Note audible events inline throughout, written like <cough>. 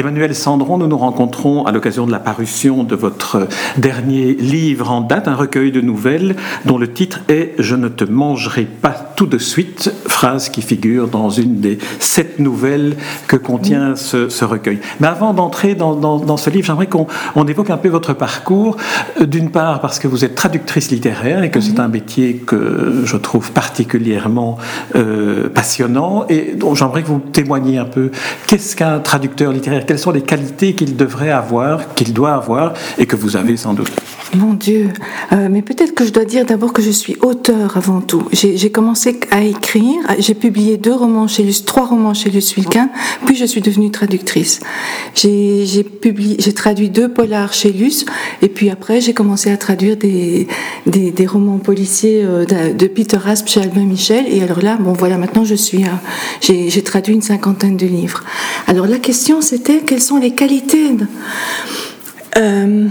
Emmanuel Sandron, nous nous rencontrons à l'occasion de la parution de votre dernier livre en date, un recueil de nouvelles dont le titre est Je ne te mangerai pas tout de suite, phrase qui figure dans une des sept nouvelles que contient ce, recueil. Mais avant d'entrer dans, ce livre, j'aimerais qu'on évoque un peu votre parcours. D'une part parce que vous êtes traductrice littéraire et que c'est un métier que je trouve particulièrement euh, passionnant et dont j'aimerais que vous témoigniez un peu. Qu'est-ce qu'un traducteur littéraire? Quelles sont les qualités qu'il devrait avoir, qu'il doit avoir, et que vous avez sans doute Mon Dieu, euh, mais peut-être que je dois dire d'abord que je suis auteur avant tout. J'ai commencé à écrire, j'ai publié deux romans chez Luce, trois romans chez Luce Wilquin, puis je suis devenue traductrice. J'ai traduit deux polars chez Luce, et puis après j'ai commencé à traduire des, romans policiers euh, de, Peter Asp chez Albin Michel, et alors là, bon voilà, maintenant je suis, j'ai traduit une cinquantaine de livres. Alors la question c'était quelles sont les qualités. Euh,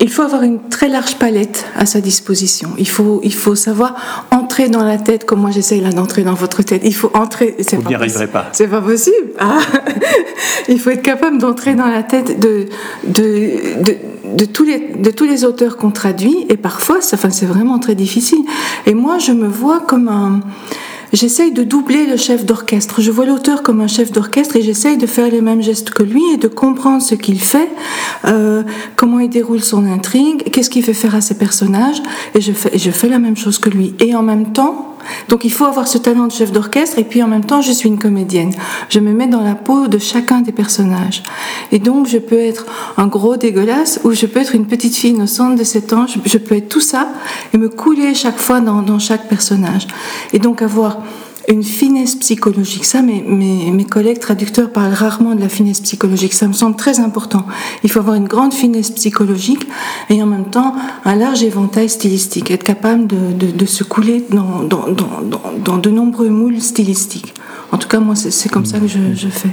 il faut avoir une très large palette à sa disposition. Il faut, il faut savoir entrer dans la tête, comme moi j'essaye là d'entrer dans votre tête. Il faut entrer. Vous n'y arriverez pas. C'est pas possible. Ah. <laughs> il faut être capable d'entrer dans la tête de, de, de de tous les, de tous les auteurs qu'on traduit, et parfois, enfin, c'est vraiment très difficile. Et moi, je me vois comme un, j'essaye de doubler le chef d'orchestre. Je vois l'auteur comme un chef d'orchestre et j'essaye de faire les mêmes gestes que lui et de comprendre ce qu'il fait, euh, comment il déroule son intrigue, qu'est-ce qu'il fait faire à ses personnages, et je fais, je fais la même chose que lui. Et en même temps, donc il faut avoir ce talent de chef d'orchestre et puis en même temps je suis une comédienne. Je me mets dans la peau de chacun des personnages. Et donc je peux être un gros dégueulasse ou je peux être une petite fille innocente de 7 ans. Je, peux être tout ça et me couler chaque fois dans, dans chaque personnage. Et donc avoir une finesse psychologique. Ça, mes, mes, mes, collègues traducteurs parlent rarement de la finesse psychologique. Ça me semble très important. Il faut avoir une grande finesse psychologique et en même temps un large éventail stylistique, être capable de, de, de se couler dans, dans, dans, dans, de nombreux moules stylistiques. En tout cas, moi, c'est comme ça que je, je, fais.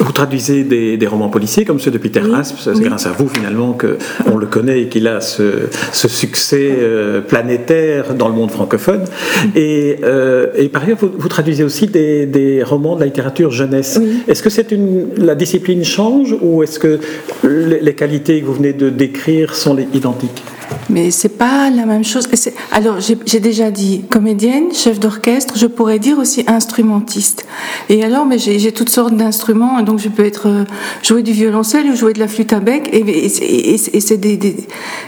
Vous traduisez des, des, romans policiers comme ceux de Peter Asp. C'est grâce à vous, finalement, qu'on le connaît et qu'il a ce, ce succès euh, planétaire dans le monde francophone. Et, euh, et par ailleurs, vous, vous traduisez aussi des, des, romans de la littérature jeunesse. Est-ce que c'est une, la discipline change ou est-ce que les, les qualités que vous venez de décrire sont les, identiques? Mais c'est pas la même chose. Alors, j'ai déjà dit comédienne, chef d'orchestre, je pourrais dire aussi instrumentiste. Et alors, mais j'ai toutes sortes d'instruments, donc je peux être euh, jouer du violoncelle ou jouer de la flûte à bec, et, c'est des,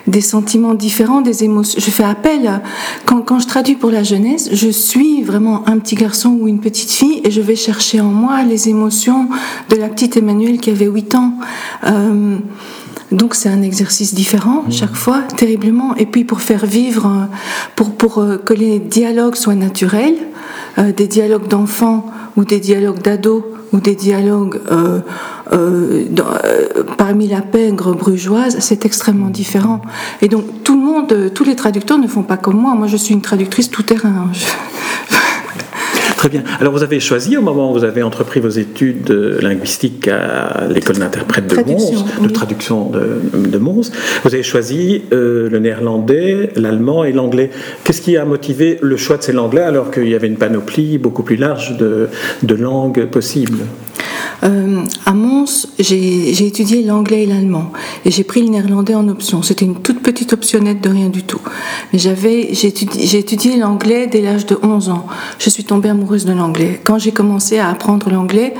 des, sentiments différents, des émotions. Je fais appel, quand, quand je traduis pour la jeunesse, je suis vraiment un petit garçon ou une petite fille, et je vais chercher en moi les émotions de la petite Emmanuelle qui avait 8 ans. Euh, donc c'est un exercice différent mmh. chaque fois, terriblement. Et puis pour faire vivre, euh, pour, pour euh, que les dialogues soient naturels, euh, des dialogues d'enfants ou des dialogues d'ados ou des dialogues euh, euh, parmi la pègre brugeoise, c'est extrêmement différent. Et donc tout le monde, tous les traducteurs ne font pas comme moi. Moi je suis une traductrice tout terrain. <laughs> Très bien. Alors vous avez choisi au moment où vous avez entrepris vos études linguistiques à l'école d'interprète de Mons, de traduction de, de, Mons, vous avez choisi euh, le néerlandais, l'allemand et l'anglais. Qu'est-ce qui a motivé le choix de ces langues-là alors qu'il y avait une panoplie beaucoup plus large de, de langues possibles? Euh, à Mons, j'ai étudié l'anglais et l'allemand et j'ai pris le néerlandais en option. C'était une toute petite optionnette de rien du tout. J'ai étudié, l'anglais dès l'âge de 11 ans. Je suis tombée amoureuse de l'anglais. Quand j'ai commencé à apprendre l'anglais,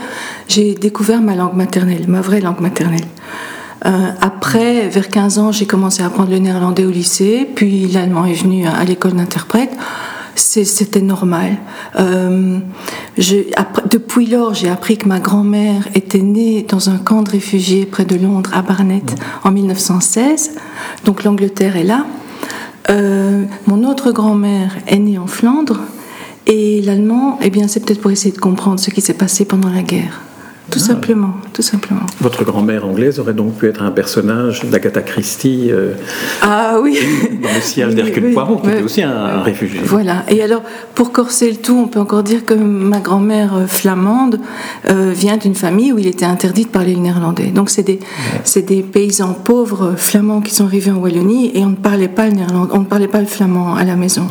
j'ai découvert ma langue maternelle, ma vraie langue maternelle. Euh, après, vers 15 ans, j'ai commencé à apprendre le néerlandais au lycée, puis l'allemand est venu à l'école d'interprète c'était normal. Euh, depuis lors, j'ai appris que ma grand-mère était née dans un camp de réfugiés près de Londres, à Barnet, en 1916. Donc l'Angleterre est là. Euh, mon autre grand-mère est née en Flandre. Et l'allemand, eh bien, c'est peut-être pour essayer de comprendre ce qui s'est passé pendant la guerre. Tout simplement, tout simplement. Votre grand-mère anglaise aurait donc pu être un personnage d'Agatha Christie. euh, Ah oui. dans le sillage d'Hercule oui, Poirot, qui oui. était aussi un, un réfugié. Voilà. Et alors, pour corser le tout, on peut encore dire que ma grand-mère euh, flamande euh, vient d'une famille où il était interdit de parler le néerlandais. Donc, c'est des, des paysans pauvres flamands qui sont arrivés en Wallonie et on ne parlait pas le néerlandais, on ne parlait pas le flamand à la maison.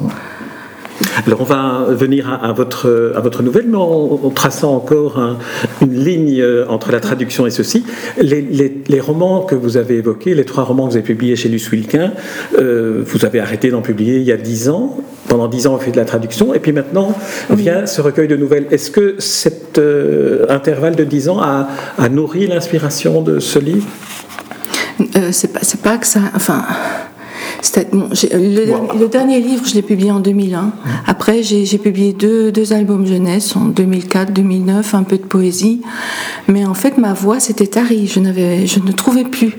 <laughs> Alors on va venir à, à votre, à votre nouvelle, mais en, en traçant encore un- une ligne euh, entre la traduction et ceci. Les, les- les romans que vous avez évoqués, les trois romans que vous avez publiés chez Luce Wilquin, euh, vous avez arrêté d'en publier il y a dix ans. Pendant dix ans, on fait de la traduction, et puis maintenant vient ce recueil de nouvelles. Est-ce que cet euh, intervalle de dix ans a, a nourri l'inspiration de ce livre? Euh, c'est pas, pas que ça. Enfin. Bon, j'ai- le, Wow. le dernier livre, je l'ai publié en 2001. Après, j'ai publié deux, deux albums jeunesse en 2004, 2009, un peu de poésie. Mais en fait, ma voix s'était tarie. Je ne trouvais plus.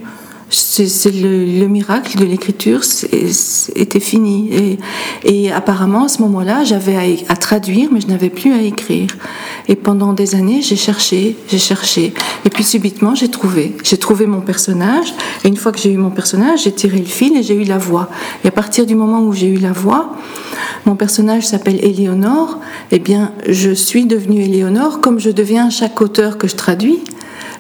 C'est le, le miracle de l'écriture, c'était fini. Et, et apparemment, à ce moment-là, j'avais à, à traduire, mais je n'avais plus à écrire. Et pendant des années, j'ai cherché, j'ai cherché. Et puis subitement, j'ai trouvé. J'ai trouvé mon personnage. Et une fois que j'ai eu mon personnage, j'ai tiré le fil et j'ai eu la voix. Et à partir du moment où j'ai eu la voix, mon personnage s'appelle Éléonore. Eh bien, je suis devenue Éléonore comme je deviens chaque auteur que je traduis.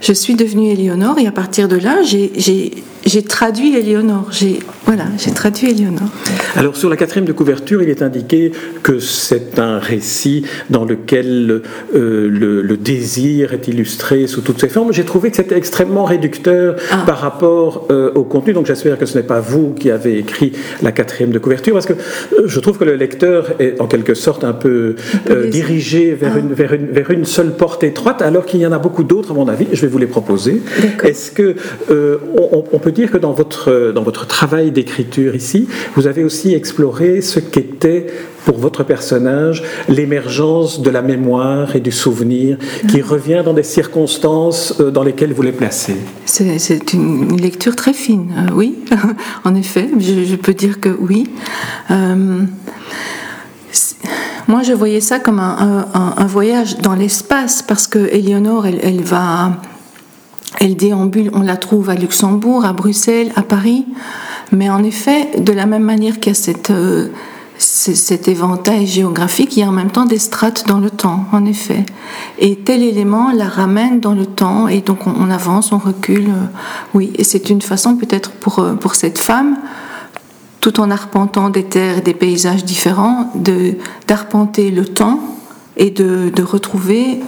Je suis devenue Éléonore et à partir de là, j'ai- j'ai traduit Éléonore. J'ai voilà, j'ai traduit Éléonore. Alors sur la quatrième de couverture, il est indiqué que c'est un récit dans lequel euh, le, le désir est illustré sous toutes ses formes. J'ai trouvé que c'était extrêmement réducteur Ah. par rapport euh, au contenu, donc j'espère que ce n'est pas vous qui avez écrit la quatrième de couverture, parce que euh, je trouve que le lecteur est en quelque sorte un peu euh, dirigé vers, Ah. une, vers, une, vers une seule porte étroite, alors qu'il y en a beaucoup d'autres, à mon avis. Je vais vous les proposer. Est-ce que on, on peut dire que dans votre, dans votre travail d'écriture ici, vous avez aussi exploré ce qu'était pour votre personnage l'émergence de la mémoire et du souvenir qui revient dans des circonstances euh, dans lesquelles vous les placez. C'est une lecture très fine, euh, oui, <laughs> en effet, je, je peux dire que oui. Euh, moi, je voyais ça comme un, un- un voyage dans l'espace, parce que Éléonore, elle, elle va, elle déambule, on la trouve à Luxembourg, à Bruxelles, à Paris, mais en effet, de la même manière qu'il y a euh, cet éventail géographique, il y a en même temps des strates dans le temps, en effet. Et tel élément la ramène dans le temps, et donc on, avance, on recule. euh, oui, et c'est une façon peut-être pour, euh, pour cette femme, tout en arpentant des terres et des paysages différents, d'arpenter le temps et de retrouver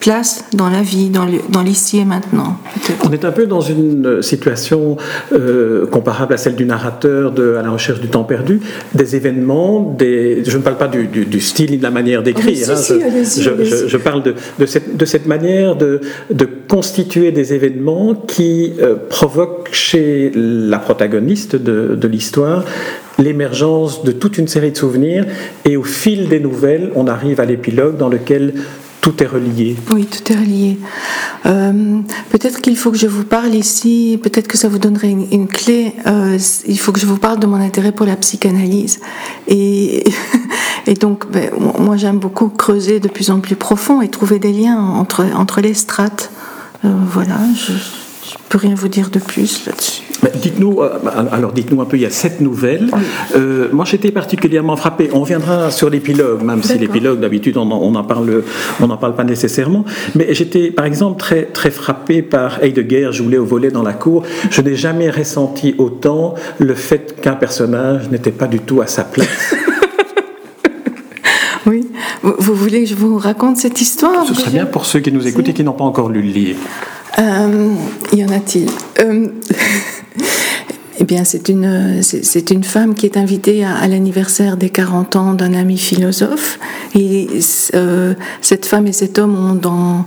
place dans la vie, dans l'ici et maintenant. On est un peu dans une situation euh, comparable à celle du narrateur de À la recherche du temps perdu, des événements, des... je ne parle pas du, du- du style ni de la manière d'écrire, Ah, si, je, allez-y, je- allez-y. je- je parle de, de cette, de cette manière de, de constituer des événements qui euh, provoquent chez la protagoniste de, de l'histoire l'émergence de toute une série de souvenirs et au fil des nouvelles, on arrive à l'épilogue dans lequel tout est relié. Oui, tout est relié. Euh, peut-être qu'il faut que je vous parle ici, peut-être que ça vous donnerait une, clé. euh, il faut que je vous parle de mon intérêt pour la psychanalyse. Et, <laughs> donc, ben, moi, j'aime beaucoup creuser de plus en plus profond et trouver des liens entre, entre les strates. Euh, voilà, je peux rien vous dire de plus là-dessus. Mais Dites-nous, euh, alors dites-nous un peu, il y a sept nouvelles. Euh, moi, j'étais particulièrement frappé. On reviendra sur l'épilogue, même si l'épilogue, d'habitude, on n'en parle, on n'en parle pas nécessairement. Mais j'étais, par exemple, très, très frappé par Heidegger, joué au volet dans la cour. Je n'ai jamais ressenti autant le fait qu'un personnage n'était pas du tout à sa place. <laughs> Oui. Vous, vous voulez que je vous raconte cette histoire Ce serait bien pour ceux qui nous écoutent et qui n'ont pas encore lu le livre. Euh, y en a-t-il Euh, <laughs> Eh bien, c'est une, c'est une femme qui est invitée à, l'anniversaire des 40 ans d'un ami philosophe. Et euh, cette femme et cet homme ont dans,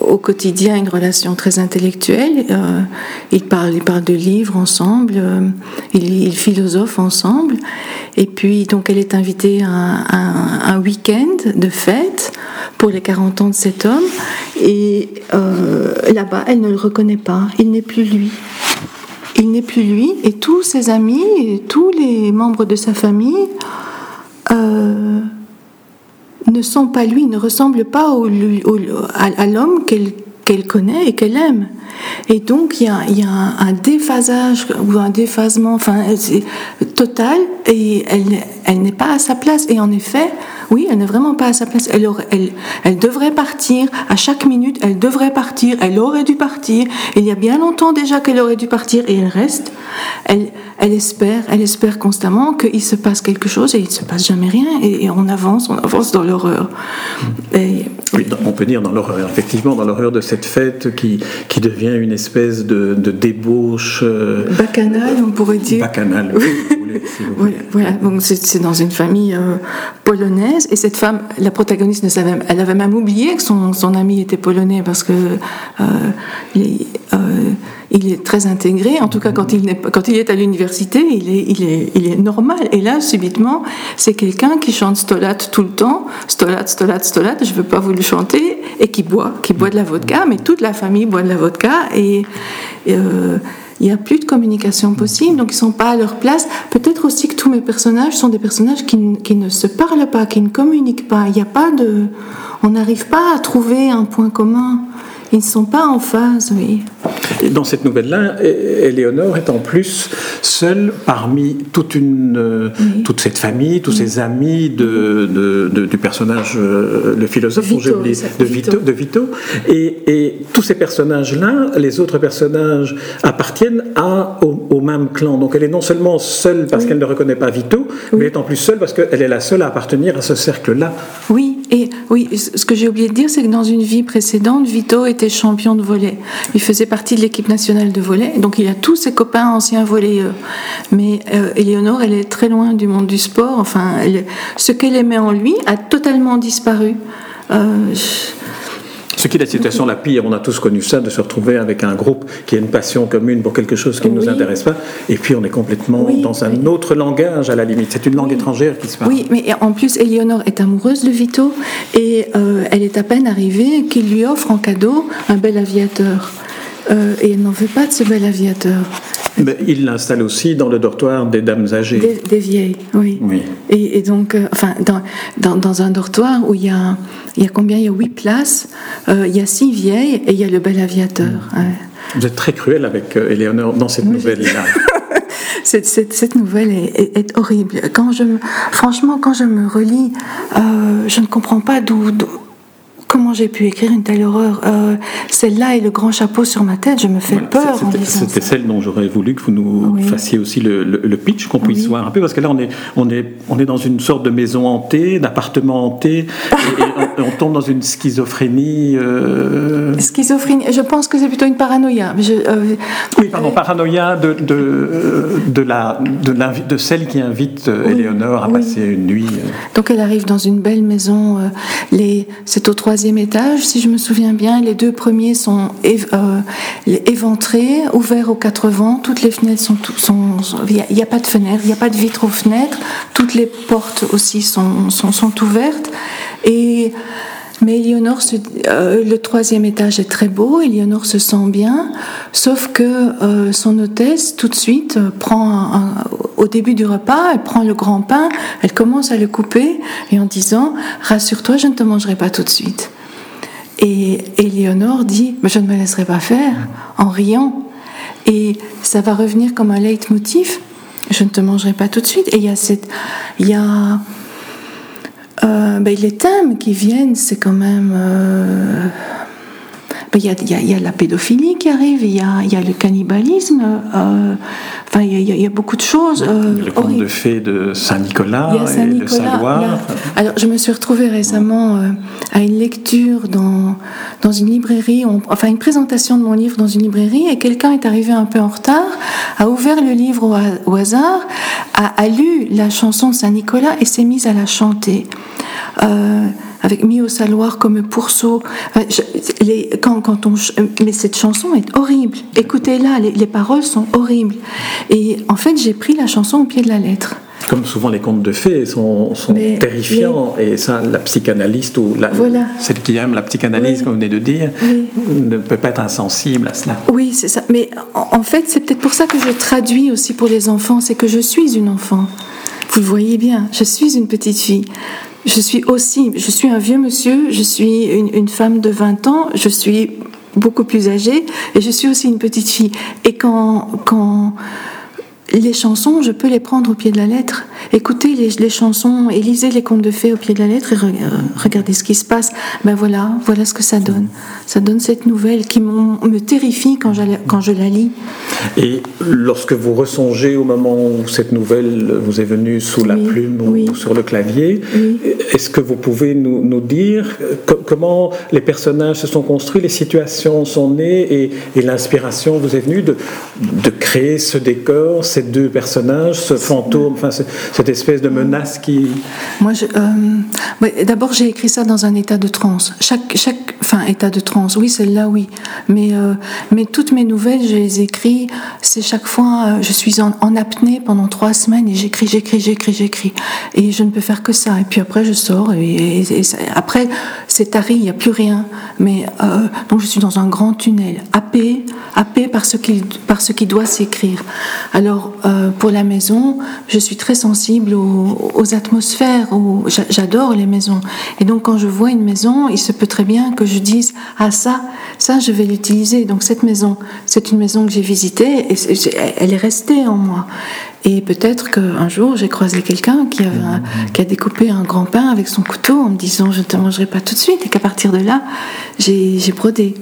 au quotidien une relation très intellectuelle. Euh, ils, parlent, ils parlent de livres ensemble, euh, ils, ils philosophent ensemble. Et puis, donc, elle est invitée à un week-end de fête pour les 40 ans de cet homme. Et euh, là-bas, elle ne le reconnaît pas. Il n'est plus lui. Il n'est plus lui. Et tous ses amis, et tous les membres de sa famille euh, ne sont pas lui, ne ressemblent pas au- à l'homme qu'elle qu'elle connaît et qu'elle aime. Et donc il y a, un, déphasage ou un déphasement enfin, total et elle, n'est pas à sa place. Et en effet, oui, elle n'est vraiment pas à sa place. Elle, devrait partir à chaque minute, elle devrait partir, elle aurait dû partir. Il y a bien longtemps déjà qu'elle aurait dû partir et elle reste. Elle, espère, elle espère constamment qu'il se passe quelque chose et il ne se passe jamais rien. Et, on avance, on avance dans l'horreur. Oui, on peut dire dans l'horreur, effectivement, dans l'horreur de cette fête qui, qui devient une espèce de, de débauche euh, bacchanale, on pourrait dire. bacchanale, oui, si vous voulez, si vous <laughs> voulez. Voilà, voilà. donc c'est dans une famille euh, polonaise et cette femme, la protagoniste ne savait, elle avait même oublié que son, son ami était polonais parce que euh, euh, il est très intégré. En tout cas, quand il, est à l'université, il est, normal. Et là, subitement, c'est quelqu'un qui chante Stolat tout le temps, Stolat, Stolat, Stolat. Je veux pas vous le chanter et qui boit, qui boit de la vodka, mais toute la famille boit de la vodka et euh, il n'y a plus de communication possible, donc ils ne sont pas à leur place. Peut-être aussi que tous mes personnages sont des personnages qui, qui ne se parlent pas, qui ne communiquent pas. Il n'y a pas de, on n'arrive pas à trouver un point commun. Ils ne sont pas en phase, oui. Et Dans cette nouvelle-là, Éléonore est en plus seule parmi toute, une, euh, toute cette famille, tous ses amis de, de- de- du personnage, euh, le philosophe, dont Vito, oublié, il s'appelle de Vito. Vito. De Vito. Et, et tous ces personnages-là, les autres personnages appartiennent à, au, au même clan. Donc elle est non seulement seule parce qu'elle ne reconnaît pas Vito, mais elle est en plus seule parce qu'elle est la seule à appartenir à ce cercle-là. Oui, et oui, ce que j'ai oublié de dire, c'est que dans une vie précédente, Vito était champion de volley. Il faisait partie de l'équipe nationale de volley, donc il a tous ses copains anciens volleyeurs. Mais euh, Éléonore, elle est très loin du monde du sport. Enfin, ce qu'elle aimait en lui a totalement disparu. Euh, Ce qui est la situation la pire, on a tous connu ça, de se retrouver avec un groupe qui a une passion commune pour quelque chose qui ne nous intéresse pas, et puis on est complètement Oui, dans un oui. autre langage à la limite. C'est une langue étrangère qui se parle. Oui, mais en plus, Éléonore est amoureuse de Vito et euh, elle est à peine arrivée qu'il lui offre en cadeau un bel aviateur. Euh, et elle n'en veut pas de ce bel aviateur. Mais il l'installe aussi dans le dortoir des dames âgées. Des, des vieilles, oui. Oui. Et, et donc, euh, enfin, dans, dans, dans un dortoir où il y a, il y a combien? Il y a huit places, euh, il y a six vieilles et il y a le bel aviateur. ouais. Vous êtes très cruel avec euh, Éléonore dans cette nouvelle-là. <laughs> Cette, cette, cette nouvelle est, est- est horrible. Quand je, me- franchement, quand je me relis, euh, je ne comprends pas d'où, d'où- comment j'ai pu écrire une telle horreur. Euh, Celle-là et le grand chapeau sur ma tête, je me fais Voilà, peur c'était- celle dont j'aurais voulu que vous nous Oui. fassiez aussi le, le- le pitch, qu'on puisse Oui. voir un peu, parce que là on est, on est, on est dans une sorte de maison hantée, d'appartement hanté, et, et on, on tombe dans une schizophrénie. euh, Schizophrénie, je pense que c'est plutôt une paranoïa. Je, euh, Oui, pardon, paranoïa de, de, de, la, de, celle qui invite Oui, Éléonore à passer une nuit. Donc elle arrive dans une belle maison. les, c'est au troisième étage, si je me souviens bien. Les deux premiers sont euh, éventrés, ouverts aux quatre vents. Toutes les fenêtres sont, il n'y a, pas de fenêtres, il n'y a pas de vitres aux fenêtres. Toutes les portes aussi sont, sont ouvertes. Et mais Éléonore, se- euh, le troisième étage est très beau, Éléonore se sent bien, sauf que euh, son hôtesse, tout de suite, euh, prend au début du repas, elle prend le grand pain, elle commence à le couper, et en disant Rassure-toi, je ne te mangerai pas tout de suite. Et Éléonore dit Mais Je ne me laisserai pas faire, en riant. Et ça va revenir comme un leitmotiv Je ne te mangerai pas tout de suite. Et il y a cette. Il y a. Euh, ben, les thèmes qui viennent, c'est quand même. Euh, ben, Il y, a, y y la pédophilie qui arrive, il y a, il y a le cannibalisme, euh, enfin, il y, a, beaucoup de choses. euh, Le conte horribles. de fées de Saint-Nicolas et de. Saint-Loire. Alors, je me suis retrouvée récemment euh, à une lecture dans, dans une librairie, on- enfin une présentation de mon livre dans une librairie, et quelqu'un est arrivé un peu en retard, a ouvert le livre au, ha- au hasard, a, a lu la chanson de Saint-Nicolas et s'est mise à la chanter. Euh, avec mis au saloir comme pourceau. Enfin, je- les- quand, quand on, ch- mais cette chanson est horrible. Écoutez-la, les, les paroles sont horribles. Et en fait, j'ai pris la chanson au pied de la lettre. Comme souvent les contes de fées sont, terrifiants, et ça, la psychanalyste ou la, Voilà. celle qui aime la psychanalyse, Oui. comme vous venez de dire, Oui. ne peut pas être insensible à cela. Oui, c'est ça. Mais en, en fait, c'est peut-être pour ça que je traduis aussi pour les enfants, c'est que je suis une enfant. Vous le voyez bien, je suis une petite fille. Je suis aussi, je suis un vieux monsieur, je suis une, femme de 20 ans, je suis beaucoup plus âgée et je suis aussi une petite fille. Et quand, quand les chansons, je peux les prendre au pied de la lettre. Écoutez les, chansons et lisez les contes de fées au pied de la lettre et regardez ce qui se passe. Ben voilà, voilà ce que ça donne. Ça donne cette nouvelle qui me terrifie quand je, quand je la lis. Et lorsque vous ressongez au moment où cette nouvelle vous est venue sous la plume ou sur le clavier, est-ce que vous pouvez nous, nous dire comment les personnages se sont construits, les situations sont nées et, et l'inspiration vous est venue de, de créer ce décor, ces deux personnages, ce fantôme, enfin cette espèce de menace qui. Moi, euh, d'abord j'ai écrit ça dans un état de transe. Chaque, chaque, enfin état de transe, oui, celle-là, oui. Mais, euh, mais toutes mes nouvelles, je les écris. C'est chaque fois, euh, je suis en, apnée pendant trois semaines et j'écris, j'écris, j'écris, j'écris. Et je ne peux faire que ça. Et puis après, je sors et, après, c'est tari, il n'y a plus rien. Mais donc je suis dans un grand tunnel, happé, happé par ce qui, par ce qui doit s'écrire. Alors euh, pour la maison, je suis très sensible aux, atmosphères, j'adore les maisons. Et donc, quand je vois une maison, il se peut très bien que je dise Ah, ça, ça, je vais l'utiliser. Donc, cette maison, c'est une maison que j'ai visitée et elle est restée en moi. Et peut-être qu'un jour, j'ai croisé quelqu'un qui, a découpé un grand pain avec son couteau en me disant Je ne te mangerai pas tout de suite. Et qu'à partir de là, j'ai brodé.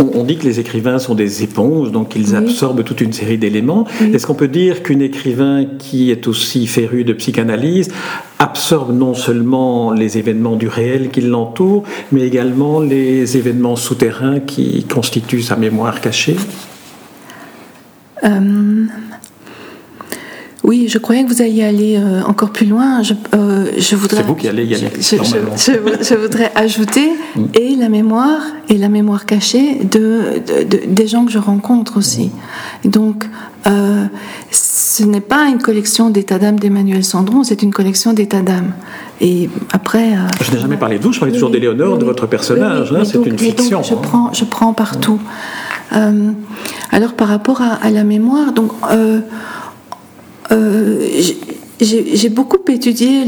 On, dit que les écrivains sont des éponges, donc ils absorbent toute une série d'éléments. Est-ce qu'on peut dire qu'un écrivain qui est aussi féru de psychanalyse absorbe non seulement les événements du réel qui l'entourent, mais également les événements souterrains qui constituent sa mémoire cachée? Euh, oui, je croyais que vous alliez aller euh, encore plus loin. Je, euh, je voudrais. C'est vous qui allez y aller. Je, voudrais ajouter mm. et la mémoire et la mémoire cachée de, des gens que je rencontre aussi. donc, euh, ce n'est pas une collection d'états d'âme d'Emmanuel Sandron, c'est une collection d'états d'âme. Et après. je n'ai jamais parlé de vous, je parlais toujours d'Éléonore, de votre personnage. Hein, c'est une fiction. je, hein. prends, je prends partout. alors, par rapport à, à la mémoire, donc. Euh, j'ai beaucoup étudié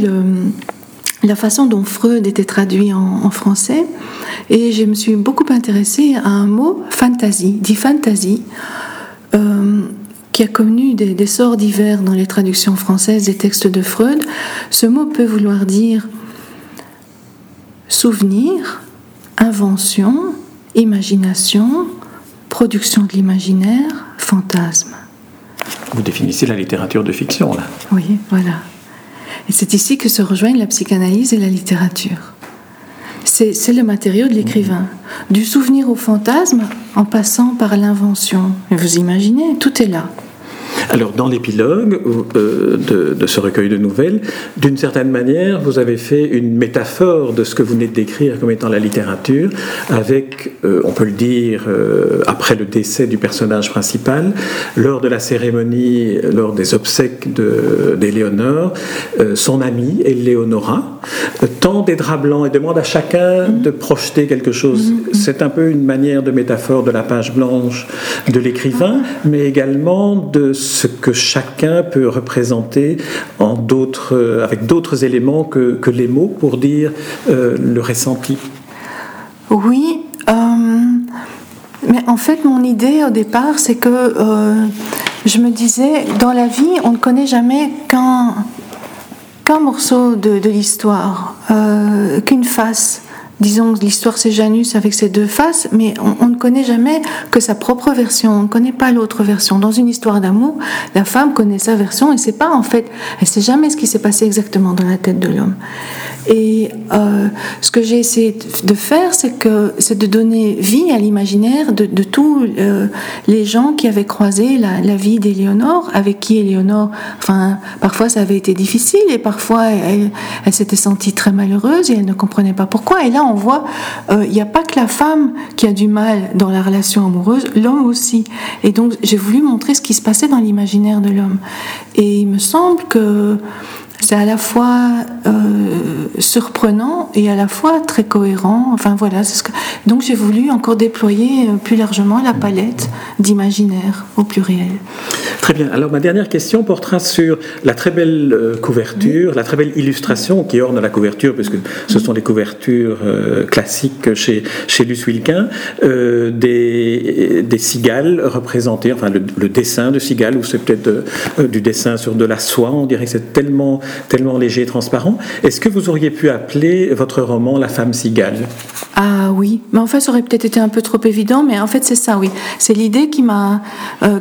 la façon dont Freud était traduit en, français et je me suis beaucoup intéressée à un mot, fantasy, dit fantasy, euh, qui a connu des, des sorts divers dans les traductions françaises des textes de Freud. Ce mot peut vouloir dire souvenir, invention, imagination, production de l'imaginaire, fantasme. Vous définissez la littérature de fiction, là. Oui, voilà. Et c'est ici que se rejoignent la psychanalyse et la littérature. C'est le matériau de l'écrivain. Du souvenir au fantasme en passant par l'invention. Vous imaginez, tout est là. Alors, dans l'épilogue euh, de, ce recueil de nouvelles, d'une certaine manière, vous avez fait une métaphore de ce que vous venez de décrire comme étant la littérature, avec, euh, on peut le dire, euh, après le décès du personnage principal, lors de la cérémonie, lors des obsèques d'Éléonore, son amie, Éléonora, tend des draps blancs et demande à chacun de projeter quelque chose. C'est un peu une manière de métaphore de la page blanche de l'écrivain, mais également de ce que chacun peut représenter avec d'autres éléments que, les mots pour dire euh, le ressenti. Oui, euh, mais en fait mon idée au départ c'est que euh, je me disais dans la vie on ne connaît jamais qu'un morceau de l'histoire, qu'une face disons, l'histoire c'est Janus avec ses deux faces, mais on, ne connaît jamais que sa propre version, on ne connaît pas l'autre version. Dans une histoire d'amour, la femme connaît sa version et c'est pas en fait, elle sait jamais ce qui s'est passé exactement dans la tête de l'homme. Et euh, ce que j'ai essayé de faire, c'est que c'est de donner vie à l'imaginaire de, tous euh, les gens qui avaient croisé la, vie d'Éléonore, avec qui Éléonore, enfin, parfois ça avait été difficile et parfois elle, elle s'était sentie très malheureuse et elle ne comprenait pas pourquoi. Et là, on voit, euh, il n'y a pas que la femme qui a du mal dans la relation amoureuse, l'homme aussi. Et donc, j'ai voulu montrer ce qui se passait dans l'imaginaire de l'homme. Et il me semble que c'est à la fois euh, surprenant et à la fois très cohérent. Enfin voilà, ce que... donc j'ai voulu encore déployer euh, plus largement la palette d'imaginaire au pluriel. Très bien. Alors ma dernière question portera sur la très belle euh, couverture, la très belle illustration qui orne la couverture, puisque ce sont les couvertures classiques chez, chez Luce Wilquin, des, des cigales représentées, enfin le, dessin de cigales, ou c'est peut-être du dessin sur de la soie, on dirait que c'est tellement, tellement léger et transparent. Est-ce que vous auriez pu appeler votre roman La femme cigale? Ah oui, mais en fait ça aurait peut-être été un peu trop évident, mais en fait c'est ça, oui. C'est l'idée qui m'a,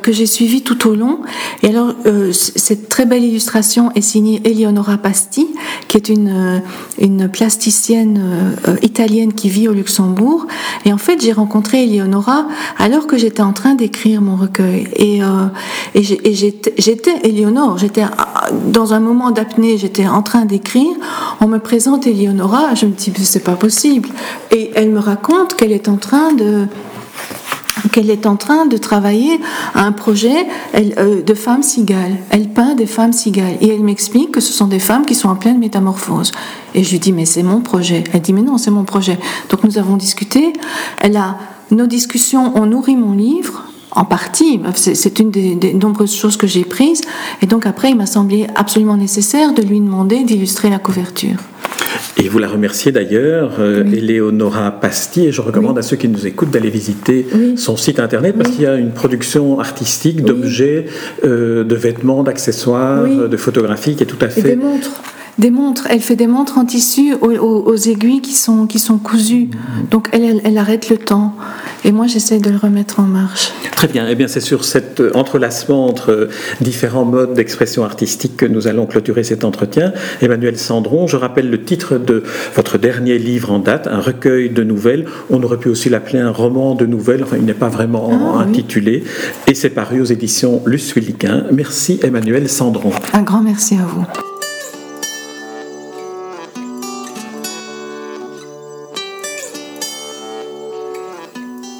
que j'ai suivie tout au long. Et alors, euh, cette très belle illustration est signée Eleonora Pasti, qui est une, euh, une plasticienne euh, italienne qui vit au Luxembourg. Et en fait, j'ai rencontré Eleonora alors que j'étais en train d'écrire mon recueil. Et, et j'étais Eleonore, j'étais dans un moment d'apnée, j'étais en train d'écrire. On me présente Eleonora, je me dis, c'est pas possible. Et elle me raconte qu'elle est en train de qu'elle est en train de travailler à un projet euh, de femmes cigales. Elle peint des femmes cigales et elle m'explique que ce sont des femmes qui sont en pleine métamorphose. Et je lui dis mais c'est mon projet. Elle dit mais non c'est mon projet. Donc nous avons discuté. Elle a nos discussions ont nourri mon livre en partie. C'est une des, nombreuses choses que j'ai prises. Et donc après il m'a semblé absolument nécessaire de lui demander d'illustrer la couverture. Et vous la remerciez d'ailleurs, euh, Eleonora Pasti, et je recommande à ceux qui nous écoutent d'aller visiter son site internet parce qu'il y a une production artistique d'objets, euh, de vêtements, d'accessoires, de photographies qui est tout à fait... Et des montres des montres. Elle fait des montres en tissu aux, aiguilles qui sont, qui sont cousues. Donc elle, elle, arrête le temps. Et moi, j'essaie de le remettre en marche. Très bien. Eh bien, c'est sur cet euh, entrelacement entre différents modes d'expression artistique que nous allons clôturer cet entretien. Emmanuel Sandron, je rappelle le titre de votre dernier livre en date, un recueil de nouvelles. On aurait pu aussi l'appeler un roman de nouvelles. Enfin, il n'est pas vraiment ah, intitulé. Et c'est paru aux éditions Luce Merci Emmanuel Sandron. Un grand merci à vous.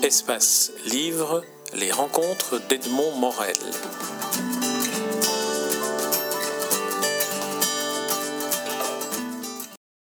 Espace Livre, les rencontres d'Edmond Morel.